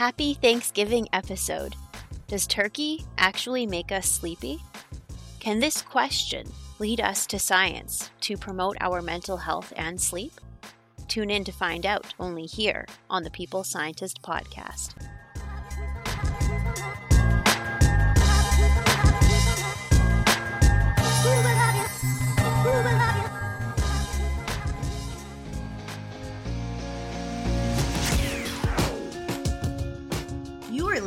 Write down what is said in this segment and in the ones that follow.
Happy Thanksgiving episode. Does turkey actually make us sleepy? Can this question lead us to science to promote our mental health and sleep? Tune in to find out only here on the People Scientist podcast.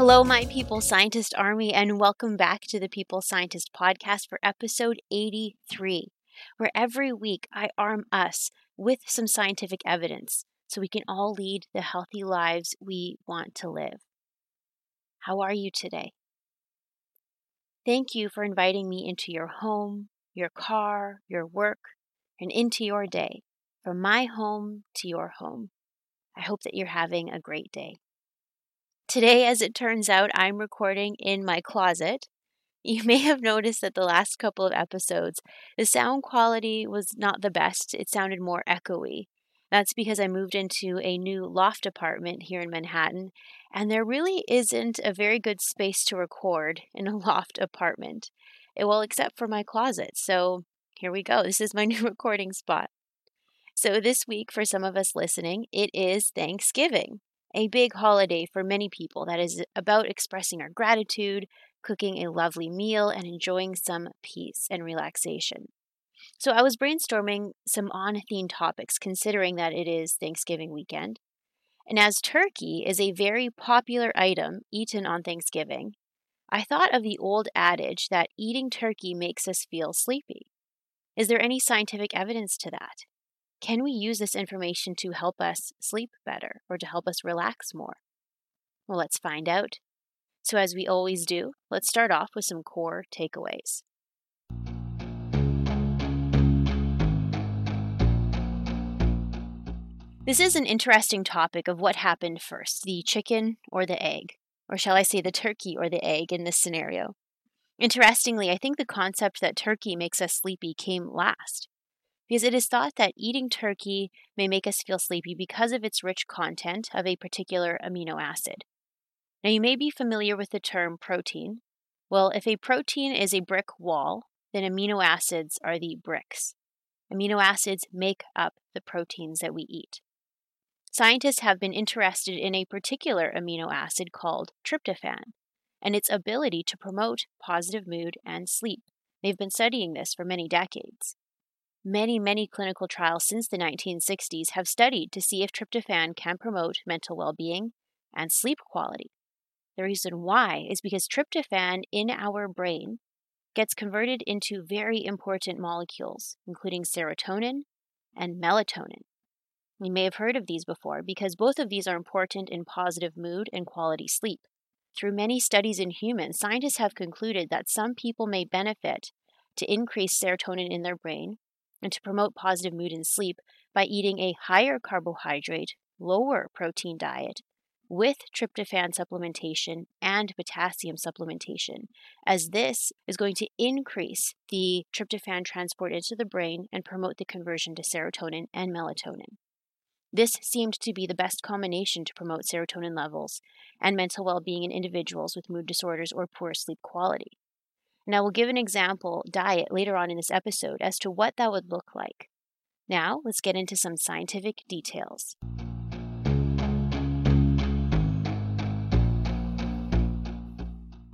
Hello, my People Scientist Army, and welcome back to the People Scientist Podcast for episode 83, where every week I arm us with some scientific evidence so we can all lead the healthy lives we want to live. How are you today? Thank you for inviting me into your home, your car, your work, and into your day, from my home to your home. I hope that you're having a great day. Today, as it turns out, I'm recording in my closet. You may have noticed that the last couple of episodes, the sound quality was not the best. It sounded more echoey. That's because I moved into a new loft apartment here in Manhattan, and there really isn't a very good space to record in a loft apartment. Eh, well, except for my closet. So here we go. This is my new recording spot. So, this week, for some of us listening, it is Thanksgiving a big holiday for many people that is about expressing our gratitude, cooking a lovely meal, and enjoying some peace and relaxation. So I was brainstorming some on theme topics considering that it is Thanksgiving weekend. And as turkey is a very popular item eaten on Thanksgiving, I thought of the old adage that eating turkey makes us feel sleepy. Is there any scientific evidence to that? Can we use this information to help us sleep better or to help us relax more? Well, let's find out. So, as we always do, let's start off with some core takeaways. This is an interesting topic of what happened first the chicken or the egg, or shall I say the turkey or the egg in this scenario. Interestingly, I think the concept that turkey makes us sleepy came last because it is thought that eating turkey may make us feel sleepy because of its rich content of a particular amino acid. Now, you may be familiar with the term protein. Well, if a protein is a brick wall, then amino acids are the bricks. Amino acids make up the proteins that we eat. Scientists have been interested in a particular amino acid called tryptophan and its ability to promote positive mood and sleep. They've been studying this for many decades. Many, many clinical trials since the 1960s have studied to see if tryptophan can promote mental well being and sleep quality. The reason why is because tryptophan in our brain gets converted into very important molecules, including serotonin and melatonin. You may have heard of these before because both of these are important in positive mood and quality sleep. Through many studies in humans, scientists have concluded that some people may benefit to increase serotonin in their brain and to promote positive mood and sleep by eating a higher carbohydrate, lower protein diet with tryptophan supplementation and potassium supplementation, as this is going to increase the tryptophan transport into the brain and promote the conversion to serotonin and melatonin. This seemed to be the best combination to promote serotonin levels and mental well being in individuals with mood disorders or poor sleep quality. And I will give an example diet later on in this episode as to what that would look like. Now, let's get into some scientific details.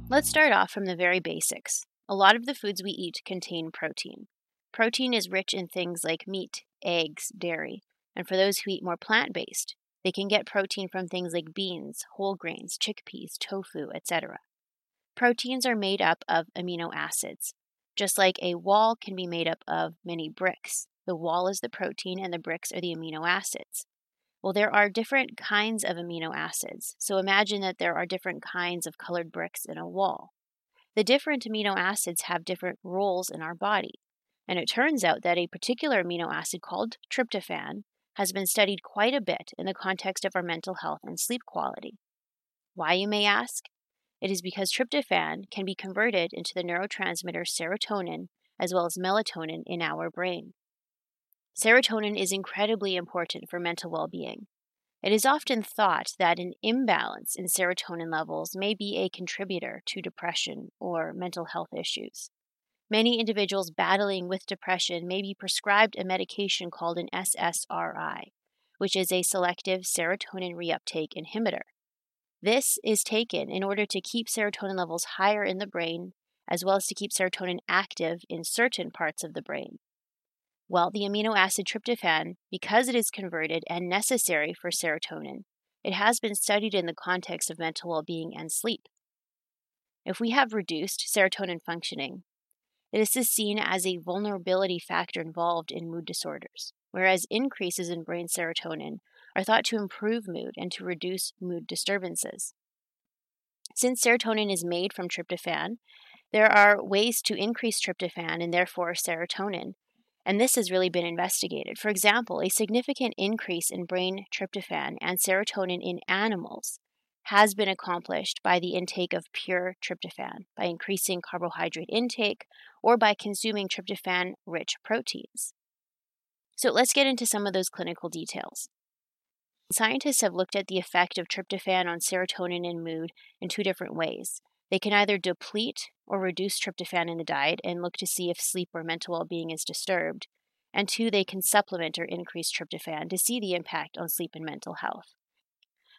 Let's start off from the very basics. A lot of the foods we eat contain protein. Protein is rich in things like meat, eggs, dairy, and for those who eat more plant based, they can get protein from things like beans, whole grains, chickpeas, tofu, etc. Proteins are made up of amino acids. Just like a wall can be made up of many bricks, the wall is the protein and the bricks are the amino acids. Well, there are different kinds of amino acids. So imagine that there are different kinds of colored bricks in a wall. The different amino acids have different roles in our body. And it turns out that a particular amino acid called tryptophan has been studied quite a bit in the context of our mental health and sleep quality. Why, you may ask? It is because tryptophan can be converted into the neurotransmitter serotonin as well as melatonin in our brain. Serotonin is incredibly important for mental well being. It is often thought that an imbalance in serotonin levels may be a contributor to depression or mental health issues. Many individuals battling with depression may be prescribed a medication called an SSRI, which is a selective serotonin reuptake inhibitor. This is taken in order to keep serotonin levels higher in the brain, as well as to keep serotonin active in certain parts of the brain. Well, the amino acid tryptophan, because it is converted and necessary for serotonin, it has been studied in the context of mental well being and sleep. If we have reduced serotonin functioning, this is seen as a vulnerability factor involved in mood disorders, whereas increases in brain serotonin are thought to improve mood and to reduce mood disturbances. Since serotonin is made from tryptophan, there are ways to increase tryptophan and therefore serotonin, and this has really been investigated. For example, a significant increase in brain tryptophan and serotonin in animals has been accomplished by the intake of pure tryptophan, by increasing carbohydrate intake, or by consuming tryptophan rich proteins. So let's get into some of those clinical details. Scientists have looked at the effect of tryptophan on serotonin and mood in two different ways. They can either deplete or reduce tryptophan in the diet and look to see if sleep or mental well being is disturbed. And two, they can supplement or increase tryptophan to see the impact on sleep and mental health.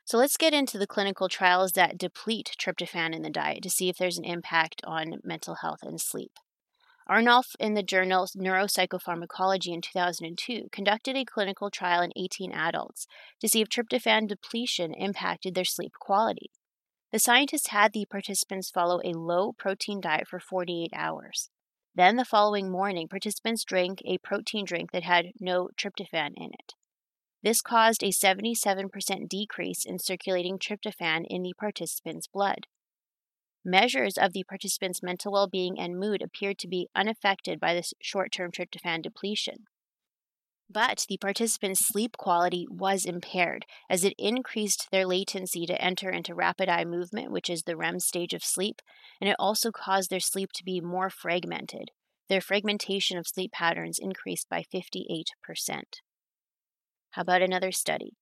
So let's get into the clinical trials that deplete tryptophan in the diet to see if there's an impact on mental health and sleep. Arnulf in the journal Neuropsychopharmacology in 2002 conducted a clinical trial in 18 adults to see if tryptophan depletion impacted their sleep quality. The scientists had the participants follow a low protein diet for 48 hours. Then, the following morning, participants drank a protein drink that had no tryptophan in it. This caused a 77% decrease in circulating tryptophan in the participants' blood. Measures of the participants' mental well being and mood appeared to be unaffected by this short term tryptophan depletion. But the participants' sleep quality was impaired as it increased their latency to enter into rapid eye movement, which is the REM stage of sleep, and it also caused their sleep to be more fragmented. Their fragmentation of sleep patterns increased by 58%. How about another study?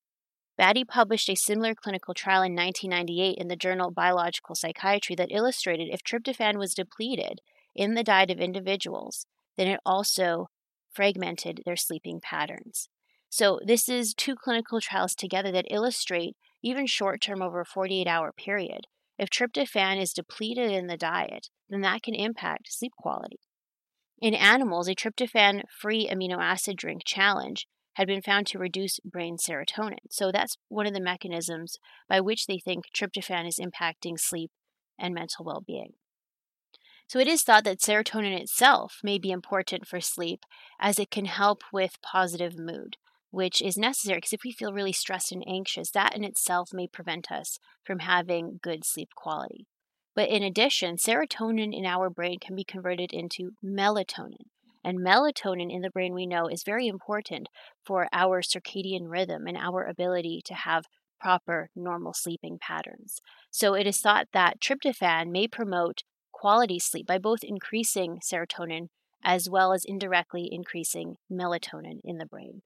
Bhatti published a similar clinical trial in 1998 in the journal Biological Psychiatry that illustrated if tryptophan was depleted in the diet of individuals, then it also fragmented their sleeping patterns. So, this is two clinical trials together that illustrate, even short term over a 48 hour period, if tryptophan is depleted in the diet, then that can impact sleep quality. In animals, a tryptophan free amino acid drink challenge had been found to reduce brain serotonin. So that's one of the mechanisms by which they think tryptophan is impacting sleep and mental well being. So it is thought that serotonin itself may be important for sleep as it can help with positive mood, which is necessary because if we feel really stressed and anxious, that in itself may prevent us from having good sleep quality. But in addition, serotonin in our brain can be converted into melatonin. And melatonin in the brain, we know, is very important for our circadian rhythm and our ability to have proper normal sleeping patterns. So it is thought that tryptophan may promote quality sleep by both increasing serotonin as well as indirectly increasing melatonin in the brain.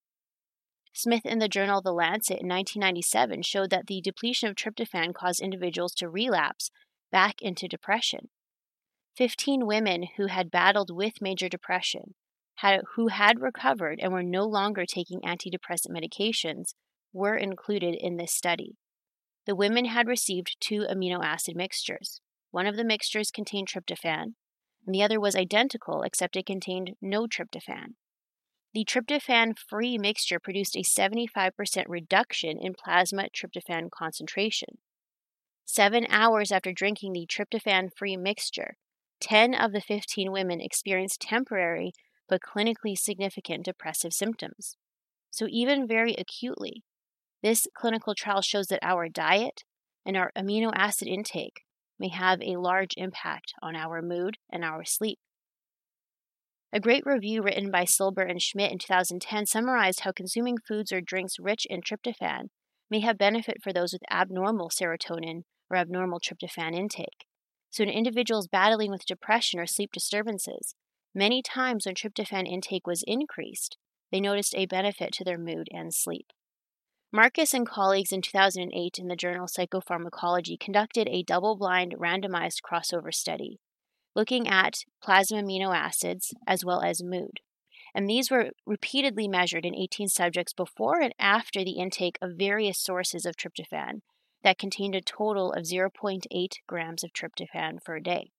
Smith in the journal The Lancet in 1997 showed that the depletion of tryptophan caused individuals to relapse back into depression. 15 women who had battled with major depression, had, who had recovered and were no longer taking antidepressant medications, were included in this study. The women had received two amino acid mixtures. One of the mixtures contained tryptophan, and the other was identical except it contained no tryptophan. The tryptophan free mixture produced a 75% reduction in plasma tryptophan concentration. Seven hours after drinking the tryptophan free mixture, 10 of the 15 women experienced temporary but clinically significant depressive symptoms. So, even very acutely, This clinical trial shows that our diet and our amino acid intake may have a large impact on our mood and our sleep. A great review written by Silber and Schmitt in 2010 summarized how consuming foods or drinks rich in tryptophan may have benefit for those with abnormal serotonin or abnormal tryptophan intake. So, in individuals battling with depression or sleep disturbances, many times when tryptophan intake was increased, they noticed a benefit to their mood and sleep. Markus and colleagues in 2008 in the journal Psychopharmacology conducted a double blind randomized crossover study looking at plasma amino acids as well as mood. And these were repeatedly measured in 18 subjects before and after the intake of various sources of tryptophan that contained a total of 0.8 grams of tryptophan per day.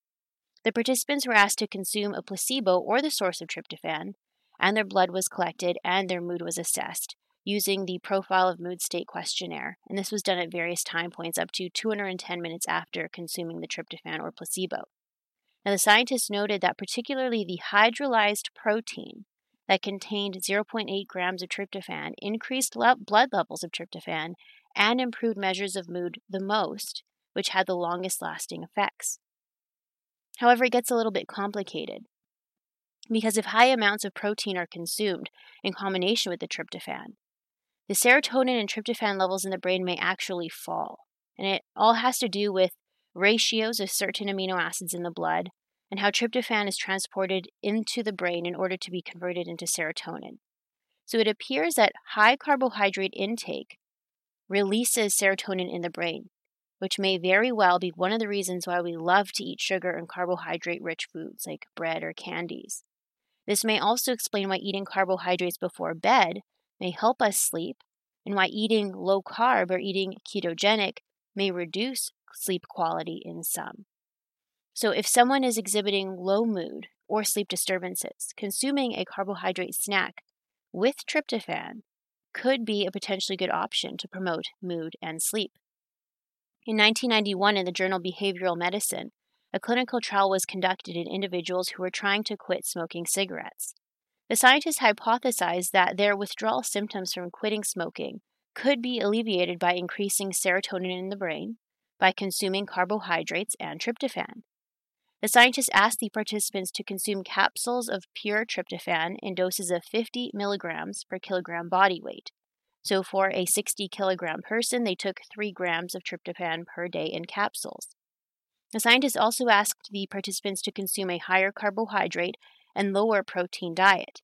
The participants were asked to consume a placebo or the source of tryptophan, and their blood was collected and their mood was assessed using the Profile of Mood State questionnaire. And this was done at various time points up to 210 minutes after consuming the tryptophan or placebo. Now, the scientists noted that particularly the hydrolyzed protein that contained 0.8 grams of tryptophan increased blood levels of tryptophan and improved measures of mood the most, which had the longest lasting effects. However, it gets a little bit complicated because if high amounts of protein are consumed in combination with the tryptophan, the serotonin and tryptophan levels in the brain may actually fall. And it all has to do with ratios of certain amino acids in the blood, and how tryptophan is transported into the brain in order to be converted into serotonin. So it appears that high carbohydrate intake releases serotonin in the brain, which may very well be one of the reasons why we love to eat sugar and carbohydrate rich foods like bread or candies. This may also explain why eating carbohydrates before bed may help us sleep, and why eating low carb or eating ketogenic may reduce sleep quality in some. So, if someone is exhibiting low mood or sleep disturbances, consuming a carbohydrate snack with tryptophan could be a potentially good option to promote mood and sleep. In 1991, in the journal Behavioral Medicine, a clinical trial was conducted in individuals who were trying to quit smoking cigarettes. The scientists hypothesized that their withdrawal symptoms from quitting smoking could be alleviated by increasing serotonin in the brain, by consuming carbohydrates and tryptophan. The scientists asked the participants to consume capsules of pure tryptophan in doses of 50 milligrams per kilogram body weight. So, for a 60 kilogram person, they took 3 grams of tryptophan per day in capsules. The scientists also asked the participants to consume a higher carbohydrate and lower protein diet.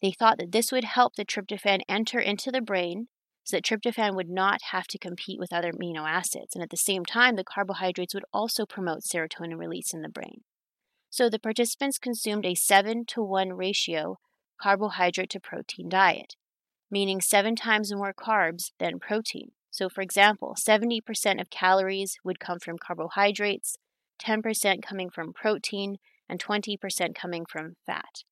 They thought that this would help the tryptophan enter into the brain so that tryptophan would not have to compete with other amino acids. And at the same time, the carbohydrates would also promote serotonin release in the brain. So the participants consumed a 7 to 1 ratio carbohydrate to protein diet, meaning seven times more carbs than protein. So, for example, 70% of calories would come from carbohydrates, 10% coming from protein, and 20% coming from fat.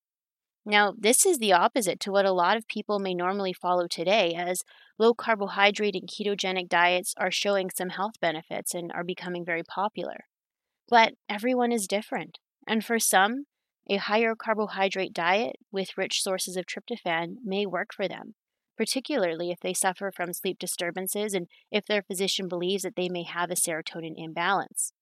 Now, this is the opposite to what a lot of people may normally follow today, as low carbohydrate and ketogenic diets are showing some health benefits and are becoming very popular. But everyone is different, and for some, a higher carbohydrate diet with rich sources of tryptophan may work for them, particularly if they suffer from sleep disturbances and if their physician believes that they may have a serotonin imbalance.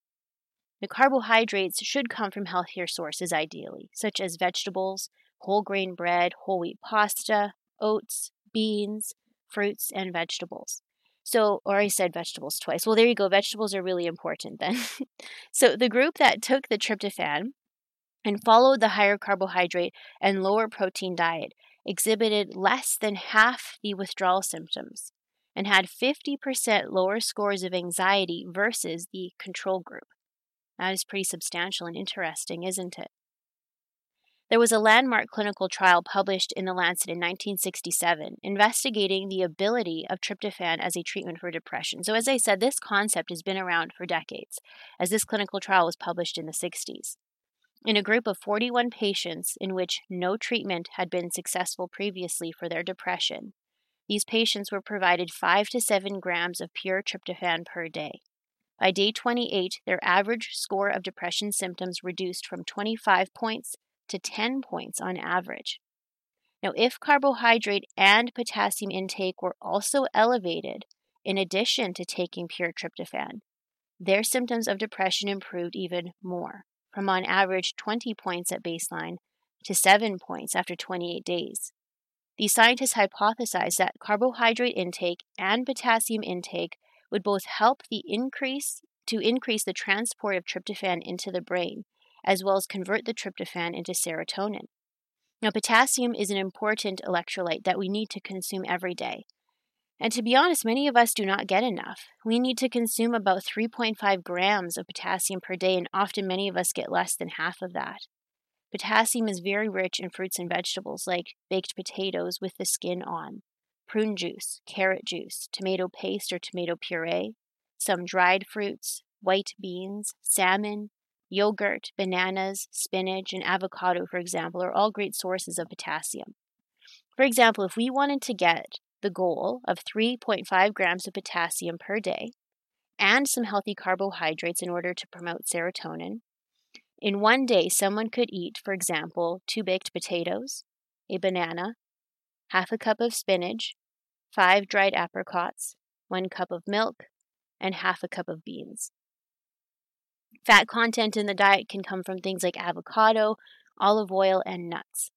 The carbohydrates should come from healthier sources, ideally, such as vegetables, whole grain bread, whole wheat pasta, oats, beans, fruits, and vegetables. So, or I said vegetables twice. Well, there you go. Vegetables are really important then. so, the group that took the tryptophan and followed the higher carbohydrate and lower protein diet exhibited less than half the withdrawal symptoms and had 50% lower scores of anxiety versus the control group. That is pretty substantial and interesting, isn't it? There was a landmark clinical trial published in The Lancet in 1967 investigating the ability of tryptophan as a treatment for depression. So, as I said, this concept has been around for decades, as this clinical trial was published in the 60s. In a group of 41 patients in which no treatment had been successful previously for their depression, these patients were provided 5 to 7 grams of pure tryptophan per day. By day 28, their average score of depression symptoms reduced from 25 points to 10 points on average. Now, if carbohydrate and potassium intake were also elevated, in addition to taking pure tryptophan, their symptoms of depression improved even more, from on average 20 points at baseline to 7 points after 28 days. These scientists hypothesized that carbohydrate intake and potassium intake would both help the increase to increase the transport of tryptophan into the brain, as well as convert the tryptophan into serotonin. Now, potassium is an important electrolyte that we need to consume every day. And to be honest, many of us do not get enough. We need to consume about 3.5 grams of potassium per day, and often many of us get less than half of that. Potassium is very rich in fruits and vegetables like baked potatoes with the skin on, prune juice, carrot juice, tomato paste or tomato puree, some dried fruits, white beans, salmon, yogurt, bananas, spinach, and avocado, for example, are all great sources of potassium. For example, if we wanted to get the goal of 3.5 grams of potassium per day and some healthy carbohydrates in order to promote serotonin, in one day, someone could eat, for example, two baked potatoes, a banana, half a cup of spinach, five dried apricots, one cup of milk, and half a cup of beans. Fat content in the diet can come from things like avocado, olive oil, and nuts.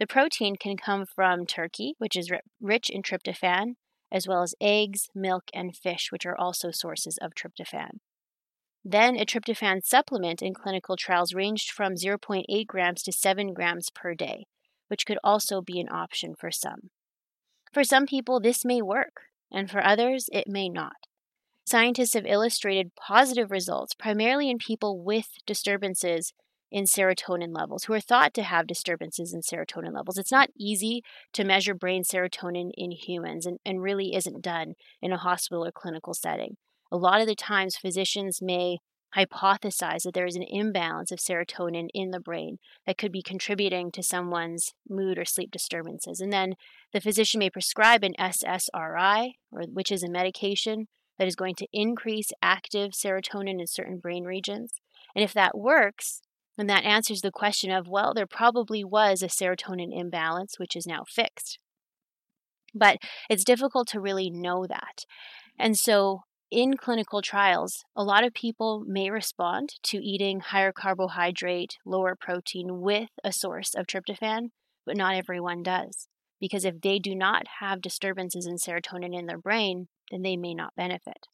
The protein can come from turkey, which is rich in tryptophan, as well as eggs, milk, and fish, which are also sources of tryptophan. Then a tryptophan supplement in clinical trials ranged from 0.8 grams to 7 grams per day, which could also be an option for some. For some people, this may work, and for others, it may not. Scientists have illustrated positive results primarily in people with disturbances in serotonin levels who are thought to have disturbances in serotonin levels. It's not easy to measure brain serotonin in humans and, and really isn't done in a hospital or clinical setting a lot of the times physicians may hypothesize that there is an imbalance of serotonin in the brain that could be contributing to someone's mood or sleep disturbances. And then the physician may prescribe an SSRI, or, which is a medication that is going to increase active serotonin in certain brain regions. And if that works, then that answers the question of, well, there probably was a serotonin imbalance, which is now fixed. But it's difficult to really know that. And so in clinical trials, a lot of people may respond to eating higher carbohydrate, lower protein with a source of tryptophan, but not everyone does. Because if they do not have disturbances in serotonin in their brain, then they may not benefit.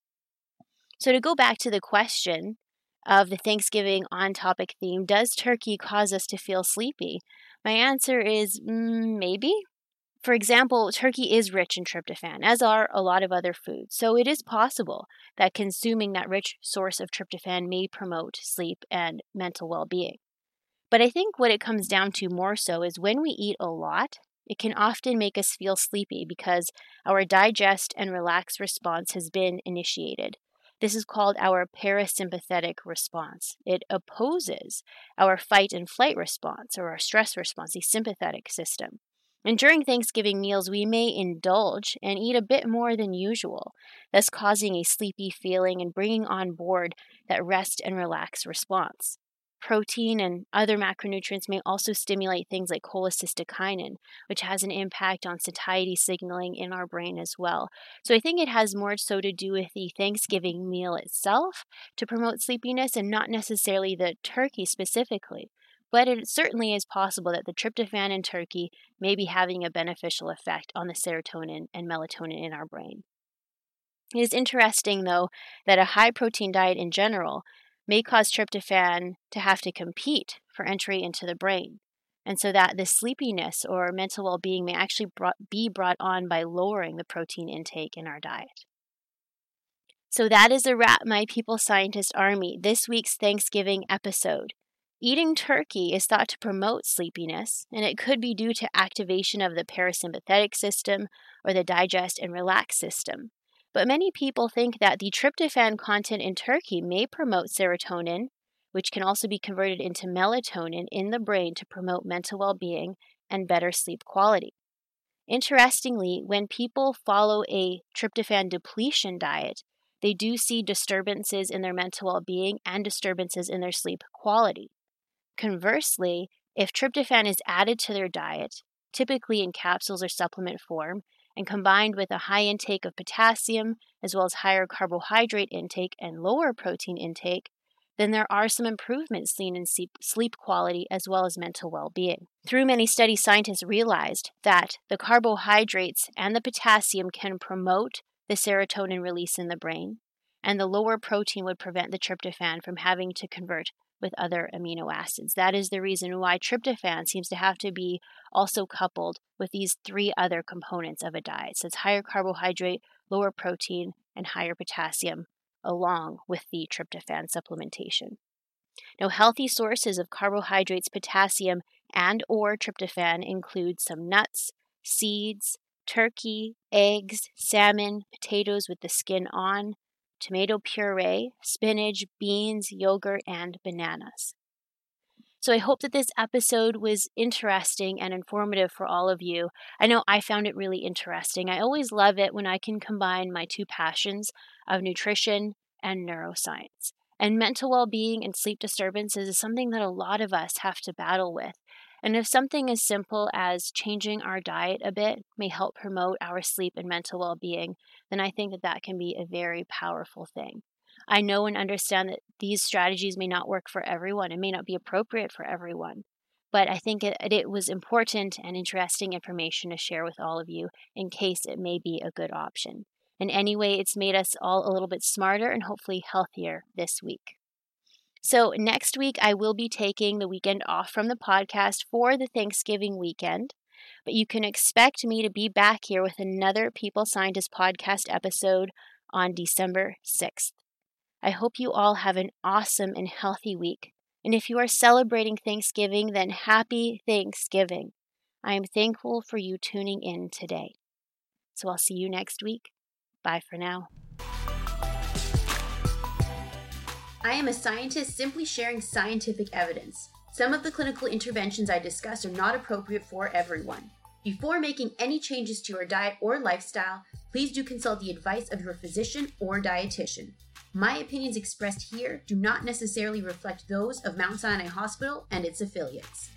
So, to go back to the question of the Thanksgiving on topic theme, does turkey cause us to feel sleepy? My answer is mm, maybe. For example, turkey is rich in tryptophan, as are a lot of other foods, so it is possible that consuming that rich source of tryptophan may promote sleep and mental well being. But I think what it comes down to more so is when we eat a lot, it can often make us feel sleepy because our digest and relax response has been initiated. This is called our parasympathetic response. It opposes our fight and flight response or our stress response, the sympathetic system. And during Thanksgiving meals, we may indulge and eat a bit more than usual, thus causing a sleepy feeling and bringing on board that rest and relax response. Protein and other macronutrients may also stimulate things like cholecystokinin, which has an impact on satiety signaling in our brain as well. So I think it has more so to do with the Thanksgiving meal itself to promote sleepiness and not necessarily the turkey specifically but it certainly is possible that the tryptophan in turkey may be having a beneficial effect on the serotonin and melatonin in our brain. It is interesting, though, that a high protein diet in general may cause tryptophan to have to compete for entry into the brain, and so that the sleepiness or mental well being may actually brought, be brought on by lowering the protein intake in our diet. So that is a wrap, my people scientist army, this week's Thanksgiving episode. Eating turkey is thought to promote sleepiness, and it could be due to activation of the parasympathetic system or the digest and relax system. But many people think that the tryptophan content in turkey may promote serotonin, which can also be converted into melatonin in the brain to promote mental well being and better sleep quality. Interestingly, when people follow a tryptophan depletion diet, they do see disturbances in their mental well being and disturbances in their sleep quality. Conversely, if tryptophan is added to their diet, typically in capsules or supplement form, and combined with a high intake of potassium, as well as higher carbohydrate intake and lower protein intake, then there are some improvements seen in sleep quality as well as mental well being. Through many studies, scientists realized that the carbohydrates and the potassium can promote the serotonin release in the brain, and the lower protein would prevent the tryptophan from having to convert with other amino acids. That is the reason why tryptophan seems to have to be also coupled with these three other components of a diet. So it's higher carbohydrate, lower protein, and higher potassium along with the tryptophan supplementation. Now, healthy sources of carbohydrates, potassium, and or tryptophan include some nuts, seeds, turkey, eggs, salmon, potatoes with the skin on, tomato puree, spinach, beans, yogurt, and bananas. So I hope that this episode was interesting and informative for all of you. I know I found it really interesting. I always love it when I can combine my two passions of nutrition and neuroscience. And mental well being and sleep disturbances is something that a lot of us have to battle with. And if something as simple as changing our diet a bit may help promote our sleep and mental well being, then I think that that can be a very powerful thing. I know and understand that these strategies may not work for everyone and may not be appropriate for everyone. But I think it, it was important and interesting information to share with all of you in case it may be a good option. And anyway, it's made us all a little bit smarter and hopefully healthier this week. So, next week, I will be taking the weekend off from the podcast for the Thanksgiving weekend. But you can expect me to be back here with another People Scientist podcast episode on December 6th. I hope you all have an awesome and healthy week. And if you are celebrating Thanksgiving, then happy Thanksgiving. I am thankful for you tuning in today. So I'll see you next week. Bye for now. I am a scientist simply sharing scientific evidence. Some of the clinical interventions I discuss are not appropriate for everyone. Before making any changes to your diet or lifestyle, please do consult the advice of your physician or dietitian. My opinions expressed here do not necessarily reflect those of Mount Sinai Hospital and its affiliates.